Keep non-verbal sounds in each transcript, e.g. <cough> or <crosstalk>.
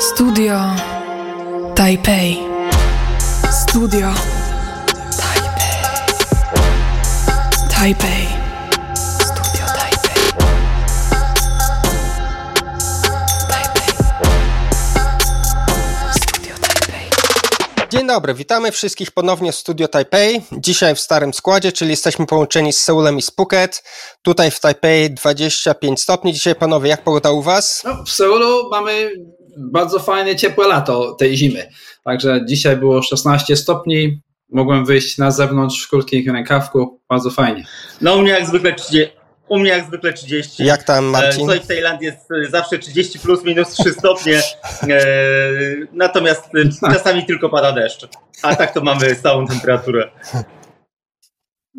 Studio Taipei. Studio Taipei. Taipei. Studio Taipei. Taipei. Studio Taipei. Dzień dobry, witamy wszystkich ponownie w Studio Taipei. Dzisiaj w starym składzie, czyli jesteśmy połączeni z Seulem i z Phuket. Tutaj w Taipei 25 stopni. Dzisiaj panowie, jak pogoda u was? No, w Seulu mamy bardzo fajne, ciepłe lato tej zimy. Także dzisiaj było 16 stopni. Mogłem wyjść na zewnątrz w krótkich rękawku. Bardzo fajnie. No u mnie jak zwykle 30. U mnie jak zwykle 30. Jak tam, E, Marcin? Słuchaj, w Tajlandii jest e, zawsze 30 plus minus 3 stopnie. E, natomiast e, czasami tylko pada deszcz. A tak to mamy stałą temperaturę.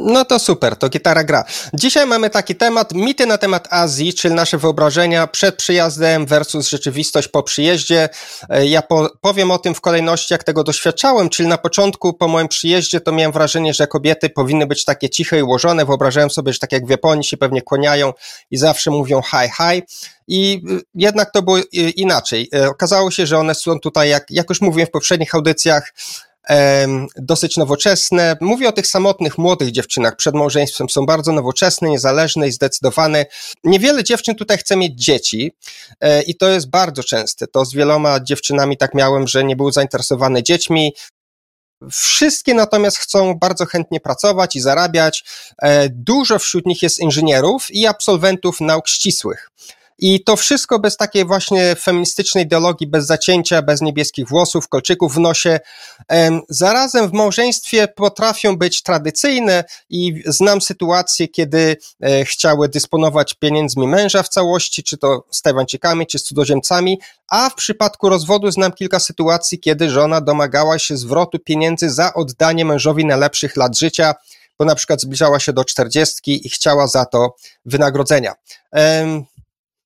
No to super, to gitara gra. Dzisiaj mamy taki temat, mity na temat Azji, czyli nasze wyobrażenia przed przyjazdem versus rzeczywistość po przyjeździe. E, Ja po, powiem o tym w kolejności, jak tego doświadczałem, czyli na początku po moim przyjeździe to miałem wrażenie, że kobiety powinny być takie ciche i ułożone. Wyobrażałem sobie, że tak jak w Japonii się pewnie kłaniają i zawsze mówią hi, hi. I y, jednak to było y, inaczej. E, Okazało się, że one są tutaj, jak, jak już mówiłem w poprzednich audycjach, dosyć nowoczesne. Mówię o tych samotnych, młodych dziewczynach przed małżeństwem. Są bardzo nowoczesne, niezależne i zdecydowane. Niewiele dziewczyn tutaj chce mieć dzieci e, i to jest bardzo częste. To z wieloma dziewczynami tak miałem, że nie były zainteresowane dziećmi. Wszystkie natomiast chcą bardzo chętnie pracować i zarabiać. E, Dużo wśród nich jest inżynierów i absolwentów nauk ścisłych. I to wszystko bez takiej właśnie feministycznej ideologii, bez zacięcia, bez niebieskich włosów, kolczyków w nosie. Em, Zarazem w małżeństwie potrafią być tradycyjne i znam sytuacje, kiedy e, chciały dysponować pieniędzmi męża w całości, czy to z Tajwańczykami, czy z cudzoziemcami, a w przypadku rozwodu znam kilka sytuacji, kiedy żona domagała się zwrotu pieniędzy za oddanie mężowi najlepszych lat życia, bo na przykład zbliżała się do czterdziestki i chciała za to wynagrodzenia.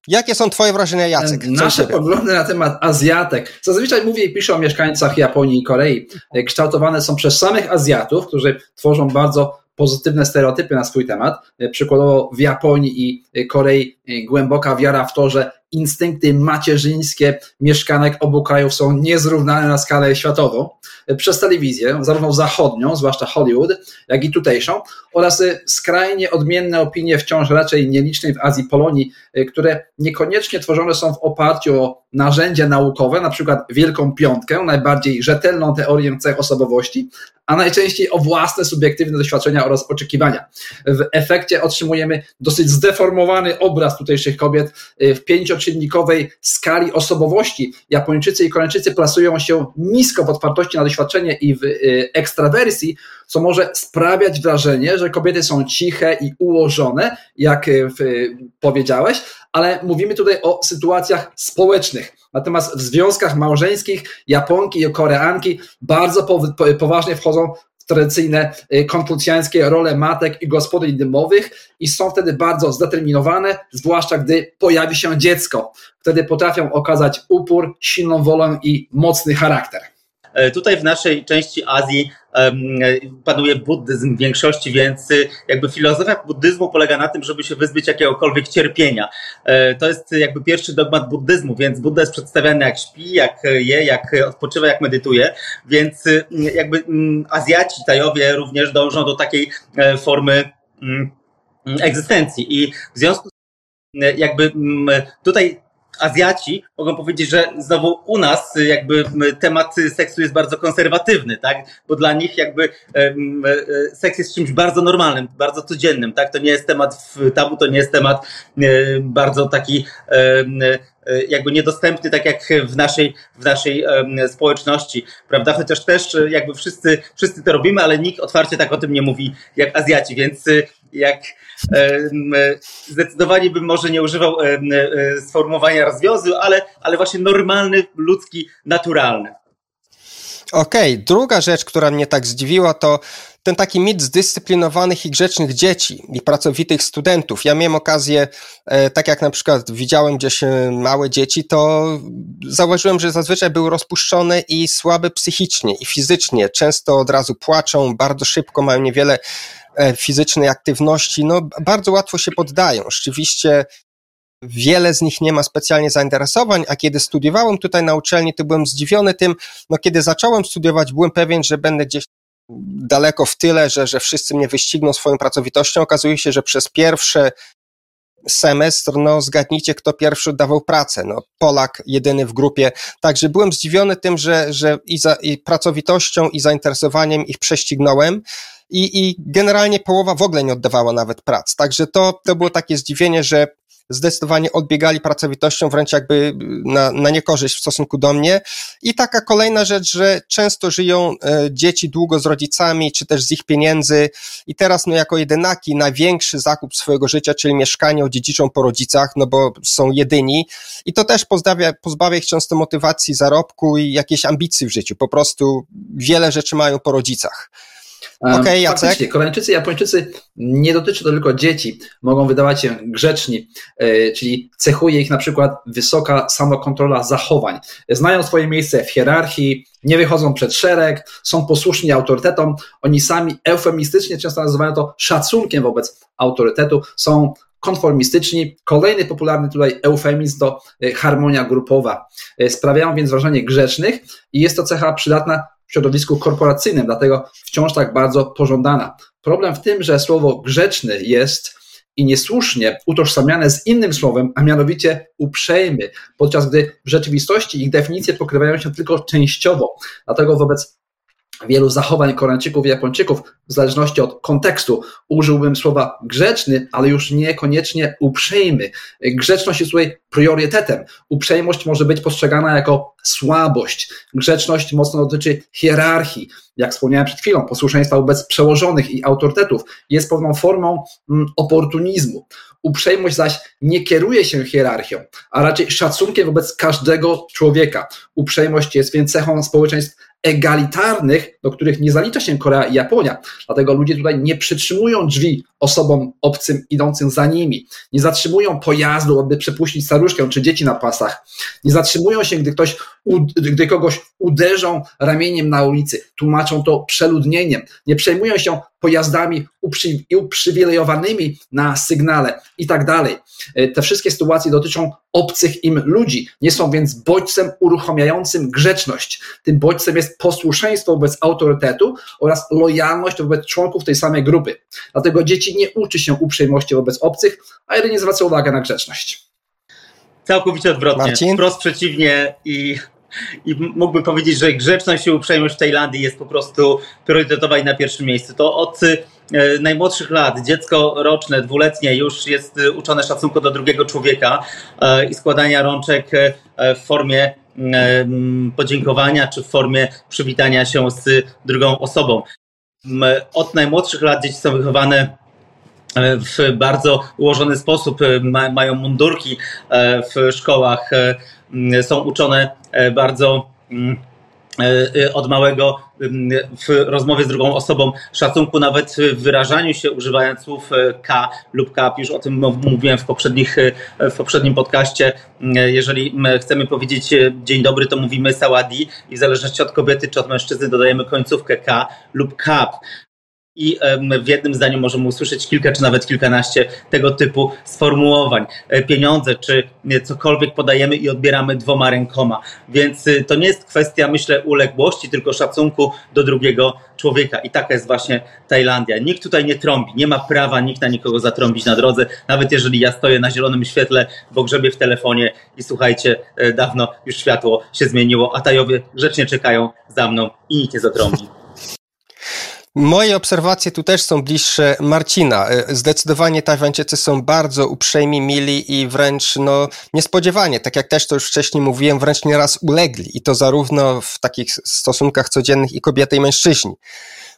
Jakie są twoje wrażenia, Jacek? Nasze poglądy na temat Azjatek. Zazwyczaj mówię i piszę o mieszkańcach Japonii i Korei. E, Kształtowane są przez samych Azjatów, którzy tworzą bardzo pozytywne stereotypy na swój temat. E, Przykładowo w Japonii i Korei e, głęboka wiara w to, że instynkty macierzyńskie mieszkanek obu krajów są niezrównane na skalę światową. E, Przez telewizję, zarówno zachodnią, zwłaszcza Hollywood, jak i tutejszą, oraz e, skrajnie odmienne opinie wciąż raczej nielicznej w Azji Polonii, e, które niekoniecznie tworzone są w oparciu o narzędzia naukowe, na przykład Wielką Piątkę, najbardziej rzetelną teorię cech osobowości, a najczęściej o własne subiektywne doświadczenia oraz oczekiwania. W efekcie otrzymujemy dosyć zdeformowany obraz tutejszych kobiet w pięcioczynnikowej skali osobowości. Japończycy i Koreańczycy plasują się nisko w otwartości na doświadczenie i w y, ekstrawersji, co może sprawiać wrażenie, że kobiety są ciche i ułożone, jak y, powiedziałeś, ale mówimy tutaj o sytuacjach społecznych. Natomiast w związkach małżeńskich Japonki i Koreanki bardzo po, po, poważnie wchodzą tradycyjne y, konfucjańskie role matek i gospodyń domowych i są wtedy bardzo zdeterminowane, zwłaszcza gdy pojawi się dziecko. Wtedy potrafią okazać upór, silną wolę i mocny charakter. E, Tutaj w naszej części Azji e, panuje buddyzm w większości, więc e, jakby filozofia buddyzmu polega na tym, żeby się wyzbyć jakiegokolwiek cierpienia. E, To jest jakby pierwszy dogmat buddyzmu, więc Budda jest przedstawiany jak śpi, jak je, jak odpoczywa, jak medytuje, więc e, jakby mm, Azjaci, Tajowie również dążą do takiej formy mm, egzystencji i w związku z jakby mm, tutaj Azjaci mogą powiedzieć, że znowu u nas y, jakby temat seksu jest bardzo konserwatywny, tak? Bo dla nich jakby em, e, seks jest czymś bardzo normalnym, bardzo codziennym, tak? To nie jest temat w tabu, to nie jest temat e, bardzo taki e, jakby niedostępny, tak jak w naszej, w naszej społeczności, prawda? Chociaż też e, jakby wszyscy, wszyscy to robimy, ale nikt otwarcie tak o tym nie mówi jak Azjaci, więc e, jak e, zdecydowanie bym może nie używał e, sformułowania rozwiązu, ale, ale właśnie normalny, ludzki, naturalny. Okej, druga rzecz, która mnie tak zdziwiła, to ten taki mit zdyscyplinowanych i grzecznych dzieci i pracowitych studentów. Ja miałem okazję, e, tak jak na przykład widziałem gdzieś małe dzieci, to zauważyłem, że zazwyczaj były rozpuszczone i słabe psychicznie i fizycznie. Często od razu płaczą, bardzo szybko mają niewiele e, fizycznej aktywności. No, bardzo łatwo się poddają. Rzeczywiście wiele z nich nie ma specjalnie zainteresowań, a kiedy studiowałem tutaj na uczelni, to byłem zdziwiony tym, no kiedy zacząłem studiować, byłem pewien, że będę gdzieś daleko w tyle, że, że wszyscy mnie wyścigną swoją pracowitością. Okazuje się, że przez pierwsze semestr, no zgadnijcie, kto pierwszy oddawał pracę. No, Polak jedyny w grupie. Także byłem zdziwiony tym, że, że i, za, i pracowitością, i zainteresowaniem ich prześcignąłem. I, I generalnie połowa w ogóle nie oddawała nawet prac. Także to, to było takie zdziwienie, że zdecydowanie odbiegali pracowitością, wręcz jakby na, na niekorzyść w stosunku do mnie. I taka kolejna rzecz, że często żyją e, dzieci długo z rodzicami, czy też z ich pieniędzy. I teraz, no, jako jedynaki, największy zakup swojego życia, czyli mieszkanie odziedziczą po rodzicach, no bo są jedyni. I to też pozbawia, pozbawia ich często motywacji, zarobku i jakiejś ambicji w życiu. Po prostu wiele rzeczy mają po rodzicach. Okay, Jacek. Faktycznie, Koreańczycy, Japończycy nie dotyczy to tylko dzieci. Mogą wydawać się grzeczni, e, czyli cechuje ich na przykład wysoka samokontrola zachowań. Znają swoje miejsce w hierarchii, nie wychodzą przed szereg, są posłuszni autorytetom. Oni sami eufemistycznie często nazywają to szacunkiem wobec autorytetu, są konformistyczni. Kolejny popularny tutaj eufemizm to e, harmonia grupowa. E, sprawiają więc wrażenie grzecznych i jest to cecha przydatna środowisku korporacyjnym, dlatego wciąż tak bardzo pożądana. Problem w tym, że słowo grzeczny jest i niesłusznie utożsamiane z innym słowem, a mianowicie uprzejmy, podczas gdy w rzeczywistości ich definicje pokrywają się tylko częściowo. Dlatego wobec wielu zachowań Koreańczyków i Japończyków, w zależności od kontekstu, użyłbym słowa grzeczny, ale już niekoniecznie uprzejmy. Grzeczność jest tutaj priorytetem. Uprzejmość może być postrzegana jako słabość. Grzeczność mocno dotyczy hierarchii. Jak wspomniałem przed chwilą, posłuszeństwa wobec przełożonych i autorytetów jest pewną formą mm, oportunizmu. Uprzejmość zaś nie kieruje się hierarchią, a raczej szacunkiem wobec każdego człowieka. Uprzejmość jest więc cechą społeczeństw egalitarnych, do których nie zalicza się Korea i Japonia. Dlatego ludzie tutaj nie przytrzymują drzwi osobom obcym idącym za nimi. Nie zatrzymują pojazdu, aby przepuścić staruszkę czy dzieci na pasach. Nie zatrzymują się, gdy ktoś, gdy kogoś uderzą ramieniem na ulicy. Tłumaczą to przeludnieniem. Nie przejmują się pojazdami uprzywilejowanymi na sygnale i tak dalej. E, te wszystkie sytuacje dotyczą obcych im ludzi, nie są więc bodźcem uruchamiającym grzeczność. Tym bodźcem jest posłuszeństwo wobec autorytetu oraz lojalność wobec członków tej samej grupy. Dlatego dzieci nie uczy się uprzejmości wobec obcych, a jedynie zwraca uwagę na grzeczność. Całkowicie odwrotnie. Marcin? Wprost przeciwnie i i mógłbym powiedzieć, że grzeczność i uprzejmość w Tajlandii jest po prostu priorytetowa i na pierwszym miejscu. To od e, najmłodszych lat dziecko roczne, dwuletnie już jest e, uczone szacunku do drugiego człowieka e, i składania rączek w formie podziękowania czy w formie przywitania się z drugą osobą. Od najmłodszych lat dzieci są wychowane w bardzo ułożony sposób, mają mundurki w szkołach, są uczone E, bardzo e, e, od małego w rozmowie z drugą osobą szacunku, nawet w wyrażaniu się, używając słów K lub kap. Już o tym mówiłem w, poprzednich, w poprzednim podcaście. Jeżeli chcemy powiedzieć dzień dobry, to mówimy sawadi i w zależności od kobiety czy od mężczyzny dodajemy końcówkę K lub kap i w jednym zdaniu możemy usłyszeć kilka czy nawet kilkanaście tego typu sformułowań. E, pieniądze czy cokolwiek podajemy i odbieramy dwoma rękoma. Więc y, to nie jest kwestia, myślę, uległości, tylko szacunku do drugiego człowieka. I taka jest właśnie Tajlandia. Nikt tutaj nie trąbi, nie ma prawa nikt na nikogo zatrąbić na drodze, nawet jeżeli ja stoję na zielonym świetle, bo grzebie w telefonie i słuchajcie, e, dawno już światło się zmieniło, a Tajowie grzecznie czekają za mną i nikt nie zatrąbi. Moje obserwacje tu też są bliższe Marcina. E, zdecydowanie Tajwańczycy są bardzo uprzejmi, mili i wręcz no, niespodziewanie, tak jak też to już wcześniej mówiłem, wręcz nieraz ulegli i to zarówno w takich stosunkach codziennych i kobiety i mężczyźni.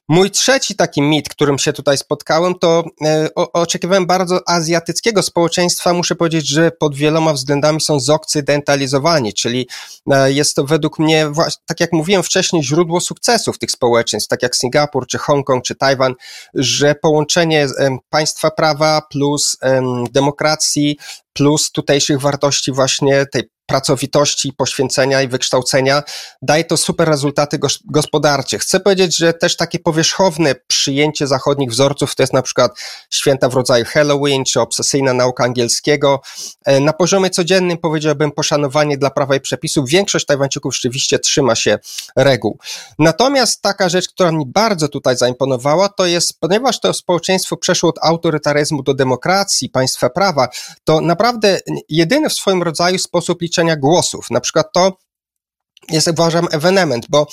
Mój trzeci taki mit, którym się tutaj spotkałem, to e, o, oczekiwałem bardzo azjatyckiego społeczeństwa. Muszę powiedzieć, że pod wieloma względami są zokcydentalizowani, czyli e, jest to według mnie, tak jak mówiłem wcześniej, źródło sukcesów tych społeczeństw, tak jak Singapur, czy Hongkong, czy Tajwan, że połączenie państwa prawa plus demokracji plus tutejszych wartości właśnie tej pracowitości, poświęcenia i wykształcenia, daje to super rezultaty gospodarcze. Chcę powiedzieć, że też takie powierzchowne przyjęcie zachodnich wzorców to jest na przykład święta w rodzaju Halloween czy obsesyjna nauka angielskiego. E, na poziomie codziennym powiedziałbym poszanowanie dla prawa i przepisów. Większość Tajwańczyków rzeczywiście trzyma się reguł. Natomiast taka rzecz, która mi bardzo tutaj zaimponowała, to jest, ponieważ to społeczeństwo przeszło od autorytaryzmu do demokracji, państwa prawa, to naprawdę jedyny w swoim rodzaju sposób liczenia głosów, na przykład to jest, uważam, ewenement, bo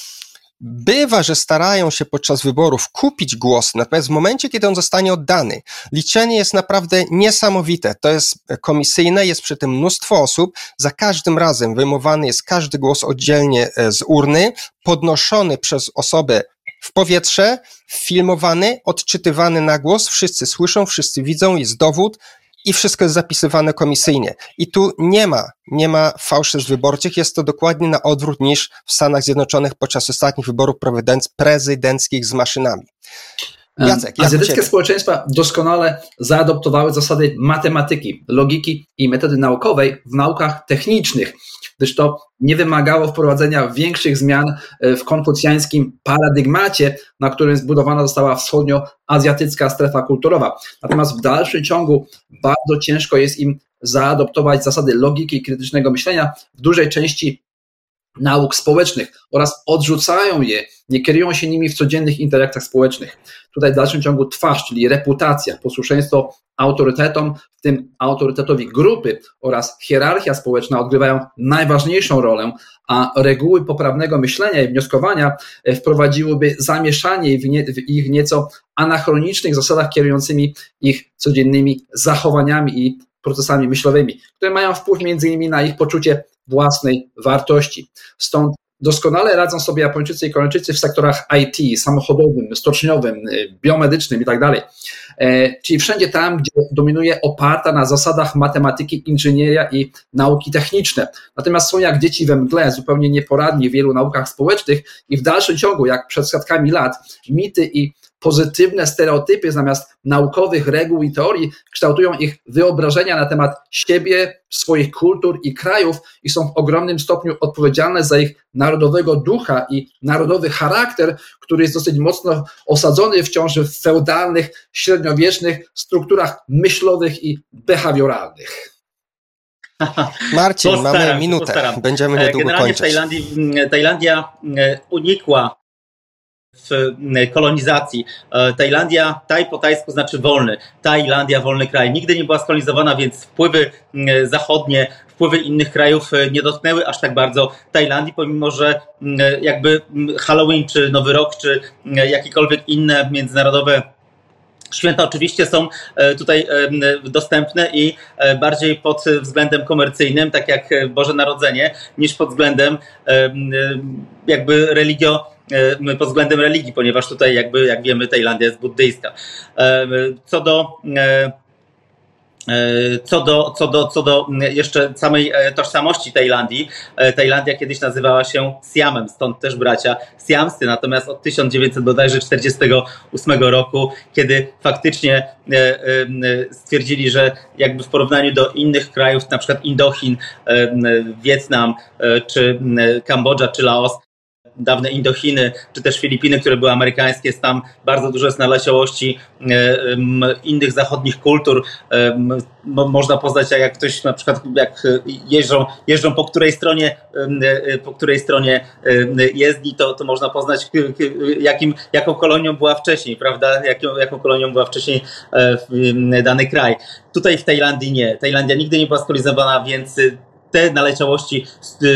Bywa, że starają się podczas wyborów kupić głos, natomiast w momencie, kiedy on zostanie oddany, liczenie jest naprawdę niesamowite. To jest komisyjne, jest przy tym mnóstwo osób. Za każdym razem wyjmowany jest każdy głos oddzielnie e, z urny, podnoszony przez osobę w powietrze, filmowany, odczytywany na głos, wszyscy słyszą, wszyscy widzą, jest dowód, i wszystko jest zapisywane komisyjnie. I tu nie ma, nie ma fałszyzn wyborczych, jest to dokładnie na odwrót niż w Stanach Zjednoczonych podczas ostatnich wyborów prezydenckich z maszynami. Jacek, Azjatyckie społeczeństwa doskonale zaadoptowały zasady matematyki, logiki i metody naukowej w naukach technicznych gdyż to nie wymagało wprowadzenia większych zmian e, w konfucjańskim paradygmacie, na którym zbudowana została wschodnioazjatycka strefa kulturowa. Natomiast w dalszym ciągu bardzo ciężko jest im zaadoptować zasady logiki i krytycznego myślenia w dużej części nauk społecznych oraz odrzucają je, nie kierują się nimi w codziennych interaktach społecznych. Tutaj w dalszym ciągu twarz, czyli reputacja, posłuszeństwo autorytetom, w tym autorytetowi grupy oraz hierarchia społeczna odgrywają najważniejszą rolę, a reguły poprawnego myślenia i wnioskowania e, wprowadziłyby zamieszanie w ich nieco anachronicznych zasadach kierującymi ich codziennymi zachowaniami i procesami myślowymi, które mają wpływ między innymi na ich poczucie własnej wartości. Stąd doskonale radzą sobie Japończycy i Koreańczycy w sektorach IT, samochodowym, stoczniowym, y, biomedycznym itd. Tak e, czyli wszędzie tam, gdzie dominuje oparta na zasadach matematyki, inżynieria i nauki techniczne. Natomiast są jak dzieci we mgle, zupełnie nieporadni w wielu naukach społecznych i w dalszym ciągu, jak przed setkami lat, mity i pozytywne stereotypy zamiast naukowych reguł i teorii kształtują ich wyobrażenia na temat siebie, swoich kultur i krajów i są w ogromnym stopniu odpowiedzialne za ich narodowego ducha i narodowy charakter, który jest dosyć mocno osadzony wciąż w feudalnych, średniowiecznych strukturach myślowych i behawioralnych. <laughs> Marcin, postaram, mamy minutę. Postaram. Będziemy niedługo Generalnie kończyć. Tajlandii, Tajlandia e, unikła w e, kolonizacji. E, Tajlandia, taj po tajsku znaczy wolny. Tajlandia, wolny kraj. Nigdy nie była skolonizowana, więc wpływy zachodnie, wpływy innych krajów e, nie dotknęły aż tak bardzo Tajlandii, pomimo że jakby Halloween, czy Nowy Rok, czy jakiekolwiek inne międzynarodowe Święta oczywiście są tutaj dostępne i bardziej pod względem komercyjnym, tak jak Boże Narodzenie, niż pod względem jakby religio E, pod względem religii, ponieważ tutaj jakby, jak wiemy, Tajlandia jest buddyjska. E, co do e, co do, co, do, co do jeszcze samej tożsamości Tajlandii, Tajlandia kiedyś nazywała się Siamem, stąd też bracia Siamscy, natomiast od 1948 roku, kiedy faktycznie stwierdzili, że jakby w porównaniu do innych krajów, na przykład Indochin, Wietnam, czy Kambodża, czy Laos, dawne Indochiny, czy też Filipiny, które były amerykańskie, jest tam bardzo dużo jest naleciałości e, innych zachodnich kultur. Można poznać, jak ktoś na przykład jak jeżdżą, jeżdżą po której stronie e, po której stronie jezdni, to, to można poznać jakim, jaką kolonią była wcześniej, prawda? Jaką, jaką kolonią była wcześniej e, dany kraj. Tutaj w Tajlandii nie. Tajlandia nigdy nie była skolonizowana, więc te naleciałości y,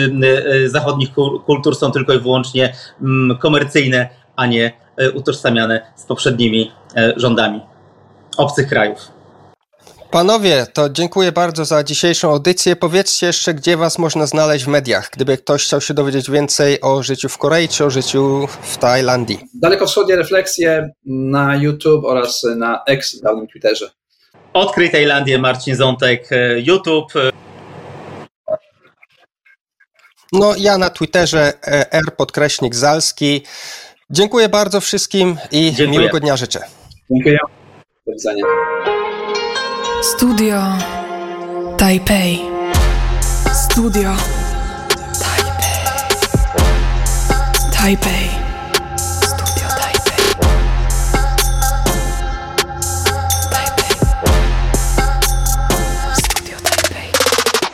y, zachodnich kultur są tylko i wyłącznie mm, komercyjne, a nie y, utożsamiane z poprzednimi rządami obcych krajów. Panowie, to dziękuję bardzo za dzisiejszą audycję. Powiedzcie jeszcze, gdzie Was można znaleźć w mediach, gdyby ktoś chciał się dowiedzieć więcej o życiu w Korei czy o życiu w Tajlandii. Dalekowschodnie refleksje na YouTube oraz na X, dawnym Twitterze. Odkryj Tajlandię, Marcin Zątek, YouTube. No ja na Twitterze e, r podkreśnik Zalski. Dziękuję bardzo wszystkim i Dziękuję. miłego dnia życzę. Dziękuję. Do widzenia. Studio Taipei. Studio Studio Taipei. Taipei.